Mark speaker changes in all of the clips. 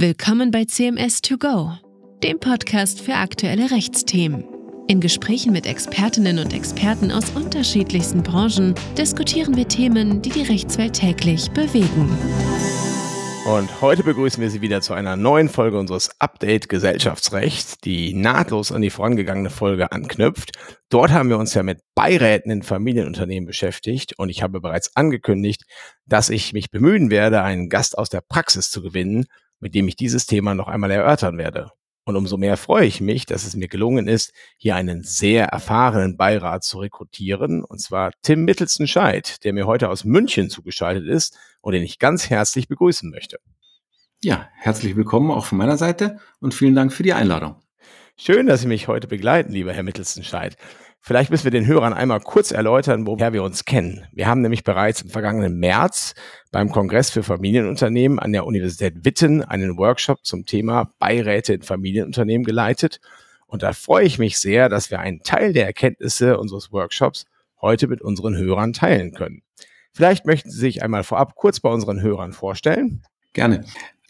Speaker 1: Willkommen bei CMS 2 Go, dem Podcast für aktuelle Rechtsthemen. In Gesprächen mit Expertinnen und Experten aus unterschiedlichsten Branchen diskutieren wir Themen, die die Rechtswelt täglich bewegen.
Speaker 2: Und heute begrüßen wir Sie wieder zu einer neuen Folge unseres Update Gesellschaftsrecht, die nahtlos an die vorangegangene Folge anknüpft. Dort haben wir uns ja mit Beiräten in Familienunternehmen beschäftigt und ich habe bereits angekündigt, dass ich mich bemühen werde, einen Gast aus der Praxis zu gewinnen, mit dem ich dieses Thema noch einmal erörtern werde. Und umso mehr freue ich mich, dass es mir gelungen ist, hier einen sehr erfahrenen Beirat zu rekrutieren, und zwar Tim Mittelsten-Scheid, der mir heute aus München zugeschaltet ist und den ich ganz herzlich begrüßen möchte.
Speaker 3: Ja, herzlich willkommen auch von meiner Seite und vielen Dank für die Einladung.
Speaker 2: Schön, dass Sie mich heute begleiten, lieber Herr Mittelsten-Scheid. Vielleicht müssen wir den Hörern einmal kurz erläutern, woher wir uns kennen. Wir haben nämlich bereits im vergangenen März beim Kongress für Familienunternehmen an der Universität Witten einen Workshop zum Thema Beiräte in Familienunternehmen geleitet. Und da freue ich mich sehr, dass wir einen Teil der Erkenntnisse unseres Workshops heute mit unseren Hörern teilen können. Vielleicht möchten Sie sich einmal vorab kurz bei unseren Hörern vorstellen.
Speaker 3: Gerne.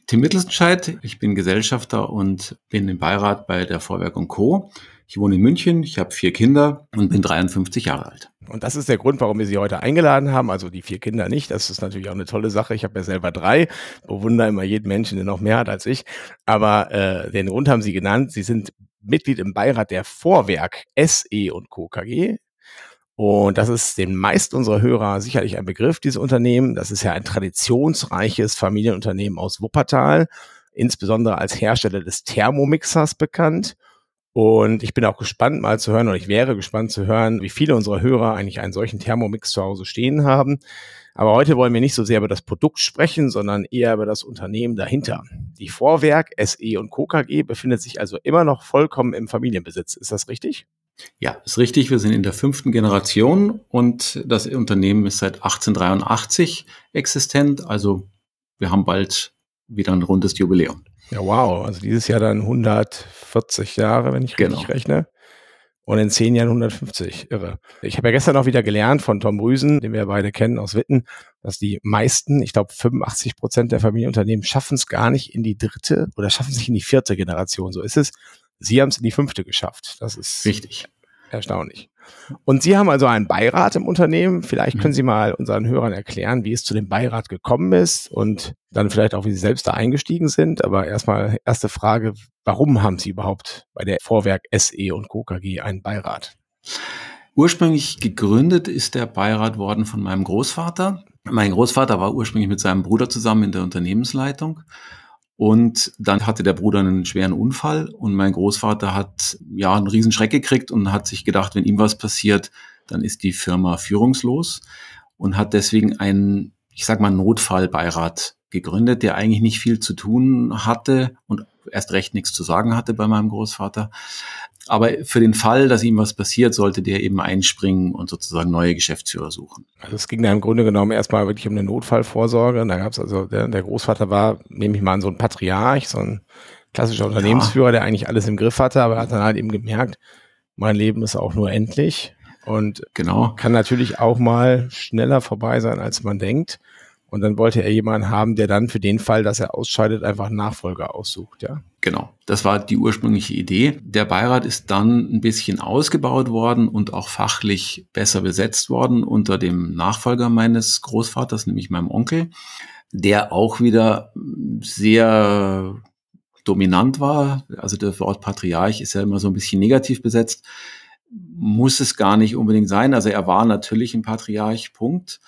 Speaker 3: Tim Mittelstenscheid, ich bin Gesellschafter und bin im Beirat bei der Vorwerk Co. Ich wohne in München, ich habe vier Kinder und bin 53 Jahre alt.
Speaker 2: Und das ist der Grund, warum wir Sie heute eingeladen haben. Also die vier Kinder nicht. Das ist natürlich auch eine tolle Sache. Ich habe ja selber drei. Bewundere immer jeden Menschen, der noch mehr hat als ich. Aber äh, den Grund haben Sie genannt. Sie sind Mitglied im Beirat der Vorwerk SE und Co. KG. Und das ist den meisten unserer Hörer sicherlich ein Begriff, dieses Unternehmen. Das ist ja ein traditionsreiches Familienunternehmen aus Wuppertal, insbesondere als Hersteller des Thermomixers bekannt. Und ich bin auch gespannt mal zu hören, oder ich wäre gespannt zu hören, wie viele unserer Hörer eigentlich einen solchen Thermomix zu Hause stehen haben. Aber heute wollen wir nicht so sehr über das Produkt sprechen, sondern eher über das Unternehmen dahinter. Die Vorwerk SE und Co. KG befindet sich also immer noch vollkommen im Familienbesitz. Ist das richtig?
Speaker 3: Ja, ist richtig. Wir sind in der fünften Generation und das Unternehmen ist seit 1883 existent. Also wir haben bald wieder ein rundes Jubiläum.
Speaker 2: Ja, wow. Also dieses Jahr dann 140 Jahre, wenn ich genau. richtig rechne. Und in zehn Jahren 150. Irre. Ich habe ja gestern auch wieder gelernt von Tom Rüsen, den wir beide kennen aus Witten, dass die meisten, ich glaube 85 Prozent der Familienunternehmen schaffen es gar nicht in die dritte oder schaffen es nicht in die vierte Generation. So ist es. Sie haben es in die fünfte geschafft. Das ist richtig erstaunlich. Und Sie haben also einen Beirat im Unternehmen. Vielleicht können mhm. Sie mal unseren Hörern erklären, wie es zu dem Beirat gekommen ist und dann vielleicht auch, wie Sie selbst da eingestiegen sind. Aber erstmal erste Frage, warum haben Sie überhaupt bei der Vorwerk SE und Co. KG einen Beirat?
Speaker 3: Ursprünglich gegründet ist der Beirat worden von meinem Großvater. Mein Großvater war ursprünglich mit seinem Bruder zusammen in der Unternehmensleitung und dann hatte der Bruder einen schweren Unfall und mein Großvater hat ja einen Riesenschreck gekriegt und hat sich gedacht, wenn ihm was passiert, dann ist die Firma führungslos und hat deswegen einen, ich sag mal, Notfallbeirat gegründet, der eigentlich nicht viel zu tun hatte und erst recht nichts zu sagen hatte bei meinem Großvater. Aber für den Fall, dass ihm was passiert, sollte der eben einspringen und sozusagen neue Geschäftsführer suchen.
Speaker 2: Also es ging da im Grunde genommen erstmal wirklich um eine Notfallvorsorge. da gab es also, der, der, Großvater war, nehme ich mal an, so ein Patriarch, so ein klassischer Unternehmensführer, ja. der eigentlich alles im Griff hatte, aber er hat dann halt eben gemerkt, mein Leben ist auch nur endlich und genau. kann natürlich auch mal schneller vorbei sein, als man denkt. Und dann wollte er jemanden haben, der dann für den Fall, dass er ausscheidet, einfach Nachfolger aussucht, ja.
Speaker 3: Genau. Das war die ursprüngliche Idee. Der Beirat ist dann ein bisschen ausgebaut worden und auch fachlich besser besetzt worden unter dem Nachfolger meines Großvaters, nämlich meinem Onkel, der auch wieder sehr dominant war. Also das Wort Patriarch ist ja immer so ein bisschen negativ besetzt. Muss es gar nicht unbedingt sein. Also er war natürlich ein Patriarch, Punkt.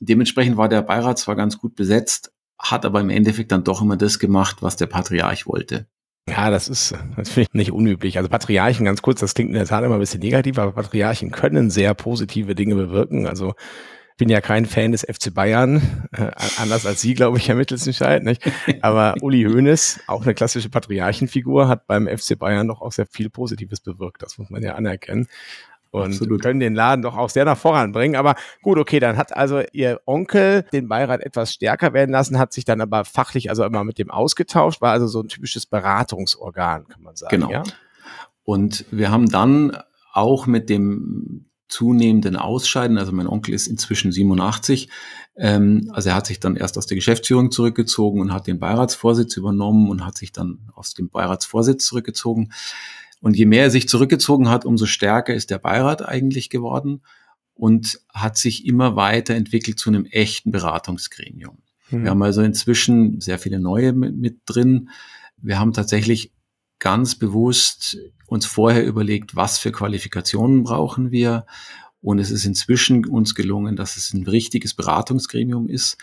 Speaker 3: Dementsprechend war der Beirat zwar ganz gut besetzt, hat aber im Endeffekt dann doch immer das gemacht, was der Patriarch wollte.
Speaker 2: Ja, das ist natürlich nicht unüblich. Also Patriarchen, ganz kurz, das klingt in der Tat immer ein bisschen negativ, aber Patriarchen können sehr positive Dinge bewirken. Also ich bin ja kein Fan des FC Bayern, äh, anders als Sie, glaube ich, Herr Mittelsentscheid. Nicht? Aber Uli Hoeneß, auch eine klassische Patriarchenfigur, hat beim FC Bayern doch auch sehr viel Positives bewirkt. Das muss man ja anerkennen und Absolut. können den Laden doch auch sehr nach voran bringen. Aber gut, okay, dann hat also Ihr Onkel den Beirat etwas stärker werden lassen, hat sich dann aber fachlich also immer mit dem ausgetauscht, war also so ein typisches Beratungsorgan, kann man sagen.
Speaker 3: Genau. Ja? Und wir haben dann auch mit dem zunehmenden Ausscheiden. Also mein Onkel ist inzwischen 87. Ähm, also er hat sich dann erst aus der Geschäftsführung zurückgezogen und hat den Beiratsvorsitz übernommen und hat sich dann aus dem Beiratsvorsitz zurückgezogen. Und je mehr er sich zurückgezogen hat, umso stärker ist der Beirat eigentlich geworden und hat sich immer weiter entwickelt zu einem echten Beratungsgremium. Mhm. Wir haben also inzwischen sehr viele neue mit, mit drin. Wir haben tatsächlich ganz bewusst uns vorher überlegt, was für Qualifikationen brauchen wir. Und es ist inzwischen uns gelungen, dass es ein richtiges Beratungsgremium ist.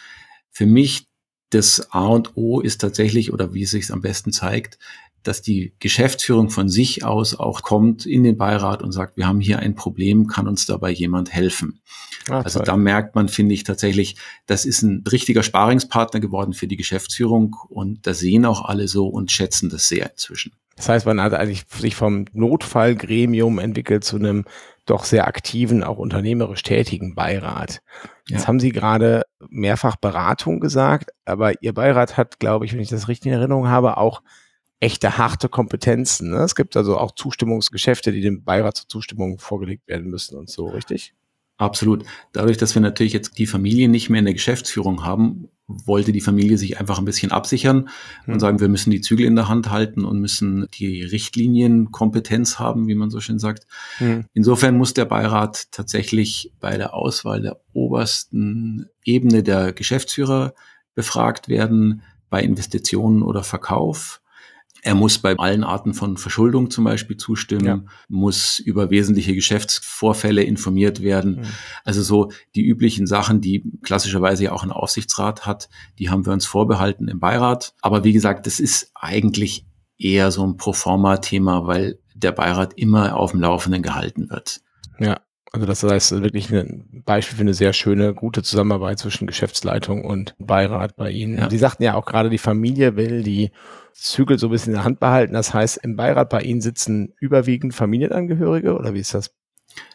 Speaker 3: Für mich das A und O ist tatsächlich, oder wie es sich am besten zeigt, dass die Geschäftsführung von sich aus auch kommt in den Beirat und sagt, wir haben hier ein Problem, kann uns dabei jemand helfen? Ah, also da merkt man, finde ich tatsächlich, das ist ein richtiger Sparingspartner geworden für die Geschäftsführung und da sehen auch alle so und schätzen das sehr inzwischen.
Speaker 2: Das heißt, man hat eigentlich sich vom Notfallgremium entwickelt zu einem doch sehr aktiven, auch unternehmerisch tätigen Beirat. Jetzt ja. haben Sie gerade mehrfach Beratung gesagt, aber Ihr Beirat hat, glaube ich, wenn ich das richtig in Erinnerung habe, auch echte harte Kompetenzen. Ne? Es gibt also auch Zustimmungsgeschäfte, die dem Beirat zur Zustimmung vorgelegt werden müssen und so, richtig?
Speaker 3: Absolut. Dadurch, dass wir natürlich jetzt die Familie nicht mehr in der Geschäftsführung haben, wollte die Familie sich einfach ein bisschen absichern und hm. sagen, wir müssen die Zügel in der Hand halten und müssen die Richtlinienkompetenz haben, wie man so schön sagt. Hm. Insofern muss der Beirat tatsächlich bei der Auswahl der obersten Ebene der Geschäftsführer befragt werden, bei Investitionen oder Verkauf. Er muss bei allen Arten von Verschuldung zum Beispiel zustimmen, ja. muss über wesentliche Geschäftsvorfälle informiert werden. Mhm. Also so die üblichen Sachen, die klassischerweise ja auch ein Aufsichtsrat hat, die haben wir uns vorbehalten im Beirat. Aber wie gesagt, das ist eigentlich eher so ein Proforma-Thema, weil der Beirat immer auf dem Laufenden gehalten wird.
Speaker 2: Ja, also das heißt wirklich ein Beispiel für eine sehr schöne, gute Zusammenarbeit zwischen Geschäftsleitung und Beirat bei Ihnen. Ja. Sie sagten ja auch gerade, die Familie will die Zügel so ein bisschen in der Hand behalten. Das heißt, im Beirat bei Ihnen sitzen überwiegend Familienangehörige oder wie ist das?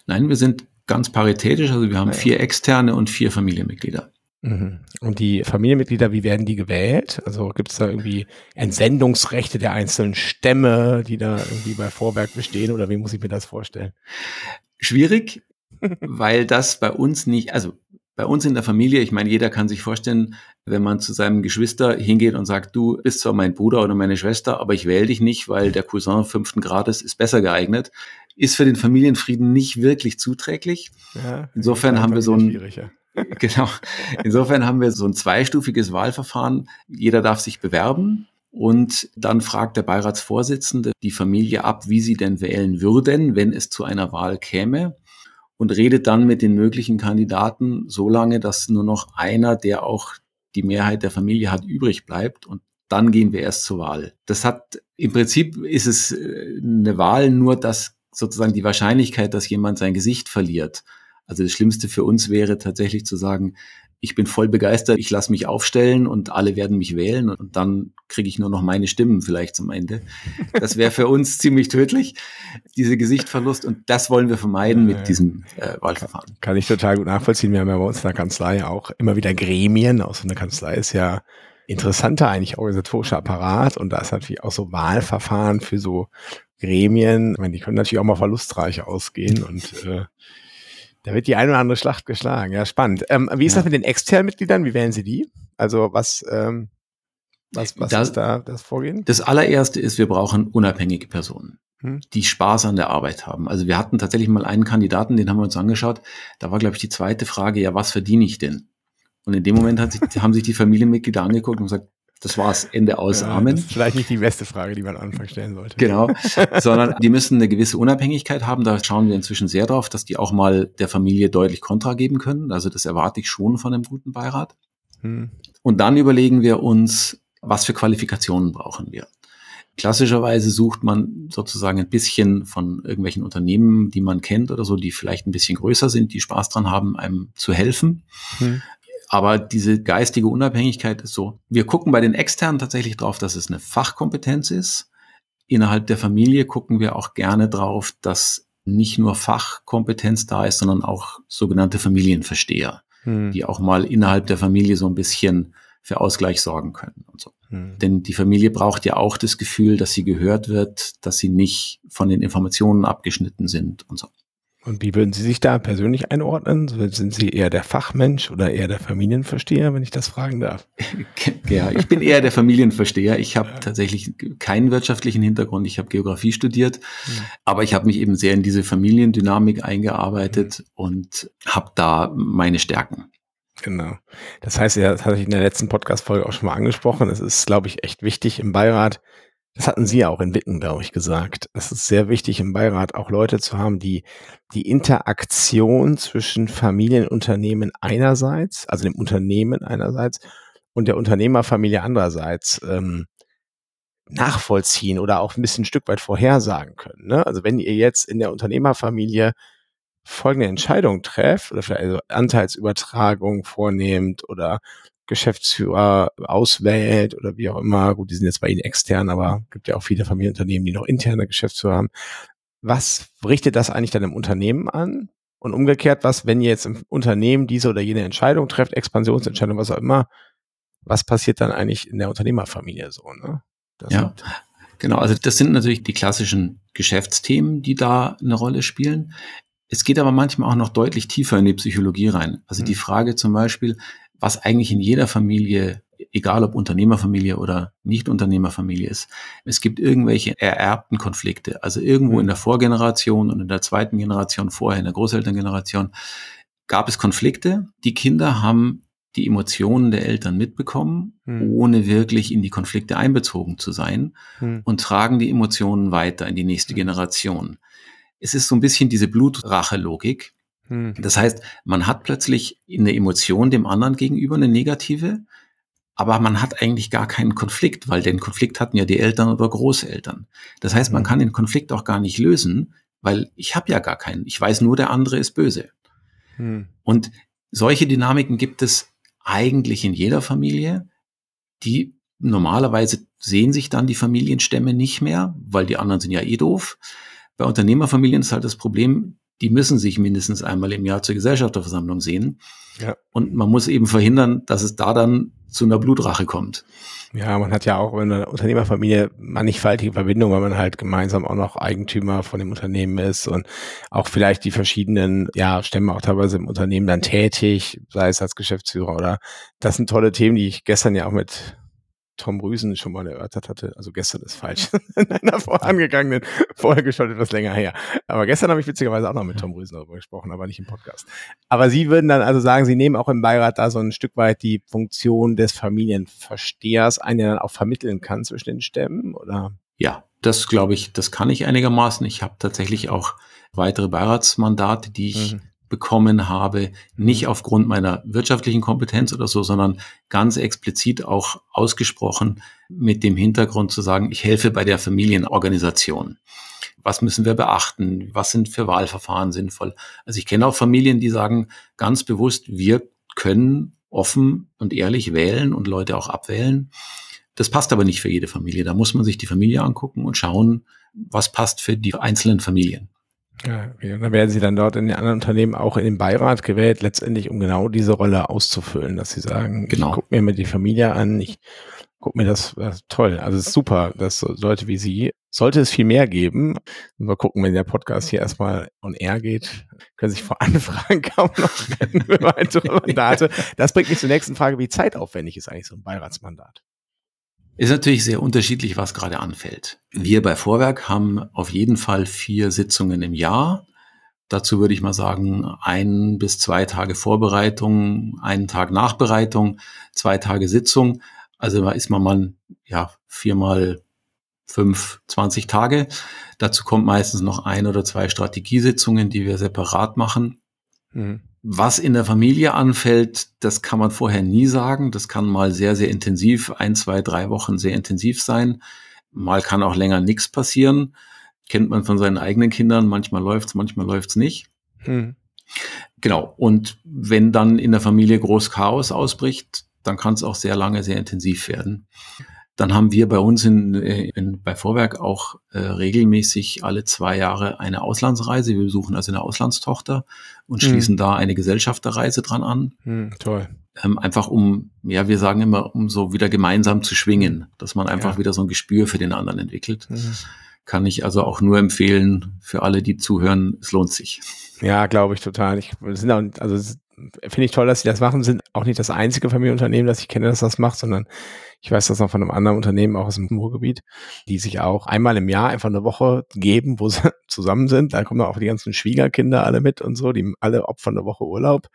Speaker 3: Nein, wir sind ganz paritätisch. Also wir haben ja. vier externe und vier Familienmitglieder.
Speaker 2: Mhm. Und die Familienmitglieder, wie werden die gewählt? Also gibt es da irgendwie Entsendungsrechte der einzelnen Stämme, die da irgendwie bei Vorwerk bestehen oder wie muss ich mir das vorstellen?
Speaker 3: Schwierig, weil das bei uns nicht, also bei uns in der Familie, ich meine, jeder kann sich vorstellen, wenn man zu seinem Geschwister hingeht und sagt, du bist zwar mein Bruder oder meine Schwester, aber ich wähle dich nicht, weil der Cousin fünften Grades ist besser geeignet, ist für den Familienfrieden nicht wirklich zuträglich. Ja, Insofern haben wir so ein, genau. Insofern haben wir so ein zweistufiges Wahlverfahren. Jeder darf sich bewerben. Und dann fragt der Beiratsvorsitzende die Familie ab, wie sie denn wählen würden, wenn es zu einer Wahl käme und redet dann mit den möglichen Kandidaten so lange, dass nur noch einer, der auch die Mehrheit der Familie hat, übrig bleibt und dann gehen wir erst zur Wahl. Das hat im Prinzip ist es äh, eine Wahl nur, dass sozusagen die Wahrscheinlichkeit, dass jemand sein Gesicht verliert. Also das Schlimmste für uns wäre tatsächlich zu sagen, ich bin voll begeistert, ich lasse mich aufstellen und alle werden mich wählen und dann kriege ich nur noch meine Stimmen vielleicht zum Ende. Das wäre für uns ziemlich tödlich, diese Gesichtverlust und das wollen wir vermeiden mit diesem äh, Wahlverfahren.
Speaker 2: Kann ich total gut nachvollziehen. Wir haben ja bei uns in der Kanzlei auch immer wieder Gremien. Auch so eine Kanzlei ist ja interessanter eigentlich organisatorischer Apparat und da ist natürlich auch so Wahlverfahren für so Gremien. Ich meine, die können natürlich auch mal verlustreich ausgehen und äh, da wird die eine oder andere Schlacht geschlagen. Ja, spannend. Ähm, wie ist ja. das mit den externen Mitgliedern? Wie wählen Sie die? Also was, ähm, was, was das, ist da das Vorgehen?
Speaker 3: Das allererste ist, wir brauchen unabhängige Personen, hm. die Spaß an der Arbeit haben. Also wir hatten tatsächlich mal einen Kandidaten, den haben wir uns angeschaut. Da war, glaube ich, die zweite Frage, ja, was verdiene ich denn? Und in dem Moment sich, haben sich die Familienmitglieder angeguckt und gesagt, das war's, Ende aus, ja, Amen.
Speaker 2: vielleicht nicht die beste Frage, die man am Anfang stellen sollte.
Speaker 3: Genau, sondern die müssen eine gewisse Unabhängigkeit haben. Da schauen wir inzwischen sehr drauf, dass die auch mal der Familie deutlich Kontra geben können. Also das erwarte ich schon von einem guten Beirat. Hm. Und dann überlegen wir uns, was für Qualifikationen brauchen wir. Klassischerweise sucht man sozusagen ein bisschen von irgendwelchen Unternehmen, die man kennt oder so, die vielleicht ein bisschen größer sind, die Spaß dran haben, einem zu helfen. Hm. Aber diese geistige Unabhängigkeit ist so. Wir gucken bei den externen tatsächlich drauf, dass es eine Fachkompetenz ist. Innerhalb der Familie gucken wir auch gerne drauf, dass nicht nur Fachkompetenz da ist, sondern auch sogenannte Familienversteher, hm. die auch mal innerhalb der Familie so ein bisschen für Ausgleich sorgen können und so. Hm. Denn die Familie braucht ja auch das Gefühl, dass sie gehört wird, dass sie nicht von den Informationen abgeschnitten sind und so.
Speaker 2: Und wie würden Sie sich da persönlich einordnen? Sind Sie eher der Fachmensch oder eher der Familienversteher, wenn ich das fragen darf?
Speaker 3: Ja, ich bin eher der Familienversteher. Ich habe ja. tatsächlich keinen wirtschaftlichen Hintergrund. Ich habe Geografie studiert, mhm. aber ich habe mich eben sehr in diese Familiendynamik eingearbeitet mhm. und habe da meine Stärken.
Speaker 2: Genau. Das heißt, ja, das hatte ich in der letzten Podcast-Folge auch schon mal angesprochen. Es ist, glaube ich, echt wichtig im Beirat, das hatten Sie ja auch in Witten, glaube ich, gesagt. Es ist sehr wichtig im Beirat auch Leute zu haben, die die Interaktion zwischen Familienunternehmen einerseits, also dem Unternehmen einerseits und der Unternehmerfamilie andererseits ähm, nachvollziehen oder auch ein bisschen ein Stück weit vorhersagen können. Ne? Also wenn ihr jetzt in der Unternehmerfamilie folgende Entscheidung trefft oder vielleicht also Anteilsübertragung vornehmt oder Geschäftsführer auswählt oder wie auch immer. Gut, die sind jetzt bei Ihnen extern, aber gibt ja auch viele Familienunternehmen, die noch interne Geschäftsführer haben. Was richtet das eigentlich dann im Unternehmen an? Und umgekehrt, was, wenn ihr jetzt im Unternehmen diese oder jene Entscheidung trefft, Expansionsentscheidung, was auch immer, was passiert dann eigentlich in der Unternehmerfamilie so? Ne?
Speaker 3: Das ja, genau. Also das sind natürlich die klassischen Geschäftsthemen, die da eine Rolle spielen. Es geht aber manchmal auch noch deutlich tiefer in die Psychologie rein. Also die mhm. Frage zum Beispiel, was eigentlich in jeder Familie, egal ob Unternehmerfamilie oder Nicht-Unternehmerfamilie ist, es gibt irgendwelche ererbten Konflikte. Also irgendwo mhm. in der Vorgeneration und in der zweiten Generation vorher, in der Großelterngeneration, gab es Konflikte. Die Kinder haben die Emotionen der Eltern mitbekommen, hm. ohne wirklich in die Konflikte einbezogen zu sein hm. und tragen die Emotionen weiter in die nächste hm. Generation. Es ist so ein bisschen diese Blutrache-Logik. Hm. Das heißt, man hat plötzlich eine Emotion dem anderen gegenüber, eine negative, aber man hat eigentlich gar keinen Konflikt, weil den Konflikt hatten ja die Eltern oder Großeltern. Das heißt, man hm. kann den Konflikt auch gar nicht lösen, weil ich habe ja gar keinen. Ich weiß nur, der andere ist böse. Hm. Und solche Dynamiken gibt es eigentlich in jeder Familie. Die normalerweise sehen sich dann die Familienstämme nicht mehr, weil die anderen sind ja eh doof. Bei Unternehmerfamilien ist halt das Problem, die müssen sich mindestens einmal im Jahr zur Gesellschafterversammlung sehen. Ja. Und man muss eben verhindern, dass es da dann zu einer Blutrache kommt.
Speaker 2: Ja, man hat ja auch in einer Unternehmerfamilie mannigfaltige Verbindungen, weil man halt gemeinsam auch noch Eigentümer von dem Unternehmen ist und auch vielleicht die verschiedenen, ja, Stämme auch teilweise im Unternehmen dann tätig, sei es als Geschäftsführer oder das sind tolle Themen, die ich gestern ja auch mit Tom Rüsen schon mal erörtert hatte. Also gestern ist falsch. In einer vorangegangenen Folge schon etwas länger her. Aber gestern habe ich witzigerweise auch noch mit Tom Rüsen darüber gesprochen, aber nicht im Podcast. Aber Sie würden dann also sagen, Sie nehmen auch im Beirat da so ein Stück weit die Funktion des Familienverstehers ein, der dann auch vermitteln kann zwischen den Stämmen, oder?
Speaker 3: Ja, das glaube ich, das kann ich einigermaßen. Ich habe tatsächlich auch weitere Beiratsmandate, die ich mhm bekommen habe, nicht mhm. aufgrund meiner wirtschaftlichen Kompetenz oder so, sondern ganz explizit auch ausgesprochen mit dem Hintergrund zu sagen, ich helfe bei der Familienorganisation. Was müssen wir beachten? Was sind für Wahlverfahren sinnvoll? Also ich kenne auch Familien, die sagen ganz bewusst, wir können offen und ehrlich wählen und Leute auch abwählen. Das passt aber nicht für jede Familie. Da muss man sich die Familie angucken und schauen, was passt für die einzelnen Familien.
Speaker 2: Ja, okay. Und dann werden Sie dann dort in den anderen Unternehmen auch in den Beirat gewählt, letztendlich um genau diese Rolle auszufüllen, dass Sie sagen, genau. ich gucke mir mal die Familie an, ich gucke mir das, das toll. Also es ist super, dass Leute wie Sie, sollte es viel mehr geben. Mal gucken, wenn der Podcast hier erstmal on air geht, können sich vor Anfragen kaum noch rennen für weitere Mandate. Das bringt mich zur nächsten Frage, wie zeitaufwendig ist eigentlich so ein Beiratsmandat?
Speaker 3: Ist natürlich sehr unterschiedlich, was gerade anfällt. Wir bei Vorwerk haben auf jeden Fall vier Sitzungen im Jahr. Dazu würde ich mal sagen, ein bis zwei Tage Vorbereitung, einen Tag Nachbereitung, zwei Tage Sitzung. Also da ist man mal, ja, viermal fünf, zwanzig Tage. Dazu kommt meistens noch ein oder zwei Strategiesitzungen, die wir separat machen. Mhm. Was in der Familie anfällt, das kann man vorher nie sagen. Das kann mal sehr, sehr intensiv, ein, zwei, drei Wochen sehr intensiv sein. Mal kann auch länger nichts passieren. Kennt man von seinen eigenen Kindern. Manchmal läuft's, manchmal läuft's nicht. Hm. Genau. Und wenn dann in der Familie groß Chaos ausbricht, dann kann es auch sehr lange, sehr intensiv werden. Dann haben wir bei uns in, äh, in, bei Vorwerk auch äh, regelmäßig alle zwei Jahre eine Auslandsreise. Wir besuchen also eine Auslandstochter und hm. schließen da eine Gesellschafterreise dran an.
Speaker 2: Hm, toll.
Speaker 3: Ähm, einfach um, ja, wir sagen immer, um so wieder gemeinsam zu schwingen, dass man einfach ja. wieder so ein Gespür für den anderen entwickelt. Mhm. kann ich also auch nur empfehlen für alle, die zuhören, es lohnt sich.
Speaker 2: Ja, glaube ich total. Ich sind auch, also finde ich toll, dass sie das machen. Sind auch nicht das einzige Familienunternehmen, das ich kenne, das das macht, sondern ich weiß das noch von einem anderen Unternehmen, auch aus dem Ruhrgebiet, die sich auch einmal im Jahr einfach eine Woche geben, wo sie zusammen sind. Da kommen auch die ganzen Schwiegerkinder alle mit und so, die alle opfern eine Woche Urlaub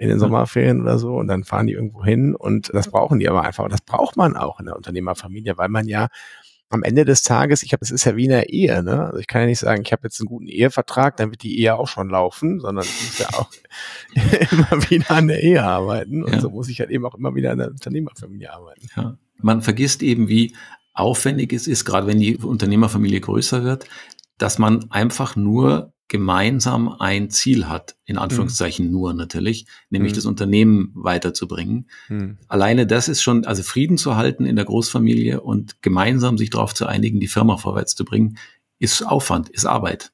Speaker 2: in den Sommerferien oder so und dann fahren die irgendwo hin und das brauchen die aber einfach. Und das braucht man auch in der Unternehmerfamilie, weil man ja am Ende des Tages, ich habe, es ist ja wie in der Ehe, ne? Also ich kann ja nicht sagen, ich habe jetzt einen guten Ehevertrag, dann wird die Ehe auch schon laufen, sondern ich muss ja auch immer wieder an der Ehe arbeiten. Und ja. so muss ich halt eben auch immer wieder an der Unternehmerfamilie arbeiten.
Speaker 3: Ja. Man vergisst eben, wie aufwendig es ist, gerade wenn die Unternehmerfamilie größer wird, dass man einfach nur gemeinsam ein Ziel hat, in hm. Anführungszeichen mhm. nur natürlich, nämlich mhm. das Unternehmen weiterzubringen. Mhm. Alleine das ist schon, also Frieden zu halten in der Großfamilie und gemeinsam sich darauf zu einigen, die Firma vorwärts zu bringen, ist Aufwand, ist Arbeit.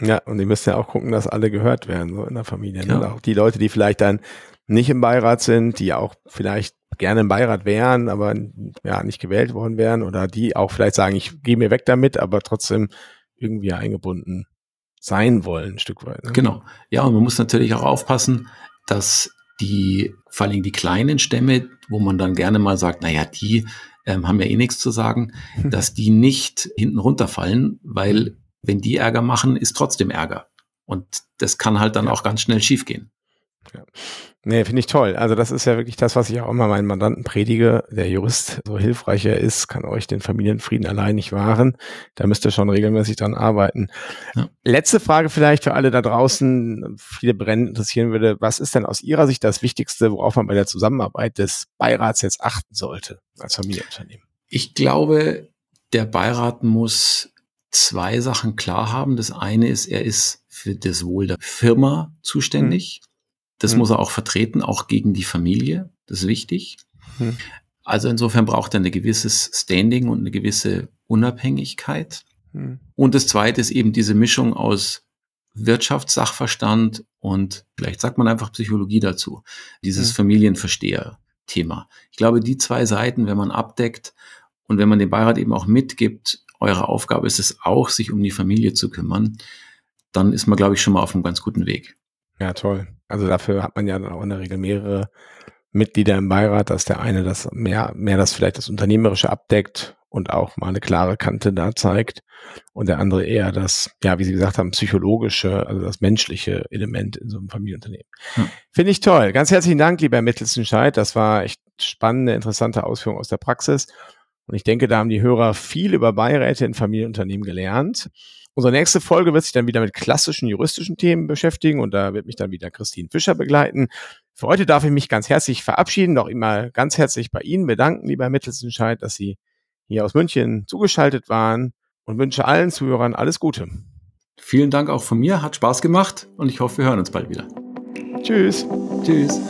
Speaker 2: Ja, und die müssen ja auch gucken, dass alle gehört werden, so in der Familie. Ne? Ja. Auch die Leute, die vielleicht dann nicht im Beirat sind, die auch vielleicht gerne im Beirat wären, aber ja, nicht gewählt worden wären oder die auch vielleicht sagen, ich gehe mir weg damit, aber trotzdem irgendwie eingebunden sein wollen, ein Stück weit.
Speaker 3: Ne? Genau. Ja, und man muss natürlich auch aufpassen, dass die, vor allem die kleinen Stämme, wo man dann gerne mal sagt, naja, die ähm, haben ja eh nichts zu sagen, dass die nicht hinten runterfallen, weil wenn die Ärger machen, ist trotzdem Ärger. Und das kann halt dann ja. auch ganz schnell schiefgehen.
Speaker 2: Ja. Nee, finde ich toll. Also das ist ja wirklich das, was ich auch immer meinen Mandanten predige. Der Jurist, so hilfreich er ist, kann euch den Familienfrieden allein nicht wahren. Da müsst ihr schon regelmäßig dran arbeiten. Ja. Letzte Frage vielleicht für alle da draußen, viele brennend interessieren würde. Was ist denn aus Ihrer Sicht das Wichtigste, worauf man bei der Zusammenarbeit des Beirats jetzt achten sollte als Familienunternehmen?
Speaker 3: Ich glaube, der Beirat muss zwei Sachen klar haben. Das eine ist, er ist für das Wohl der Firma zuständig. Mhm das mhm. muss er auch vertreten, auch gegen die Familie. Das ist wichtig. Mhm. Also insofern braucht er ein gewisses Standing und eine gewisse Unabhängigkeit. Mhm. Und das zweite ist eben diese Mischung aus Wirtschaftssachverstand und vielleicht sagt man einfach Psychologie dazu. Dieses Familienversteher-Thema. Ich glaube, die zwei Seiten, wenn man abdeckt und wenn man den Beirat eben auch mitgibt, eure Aufgabe ist es auch, sich um die Familie zu kümmern, dann ist man, glaube ich, schon mal auf einem ganz guten Weg.
Speaker 2: Ja, toll. Also dafür hat man ja dann auch in der Regel mehrere Mitglieder im Beirat, dass der eine das mehr, mehr das vielleicht das Unternehmerische abdeckt und auch mal eine klare Kante da zeigt und der andere eher das, ja, wie Sie gesagt haben, psychologische, also das menschliche Element in so einem Familienunternehmen. Hm. Finde ich toll. Ganz herzlichen Dank, lieber Herr Mittelstenscheid. Das war echt spannende, interessante Ausführung aus der Praxis. Und ich denke, da haben die Hörer viel über Beiräte in Familienunternehmen gelernt. Unsere nächste Folge wird sich dann wieder mit klassischen juristischen Themen beschäftigen und da wird mich dann wieder Christine Fischer begleiten. Für heute darf ich mich ganz herzlich verabschieden, noch immer ganz herzlich bei Ihnen bedanken, lieber Herr Mittelsentscheid, dass Sie hier aus München zugeschaltet waren und wünsche allen Zuhörern alles Gute.
Speaker 3: Vielen Dank auch von mir, hat Spaß gemacht und ich hoffe, wir hören uns bald wieder.
Speaker 2: Tschüss.
Speaker 3: Tschüss.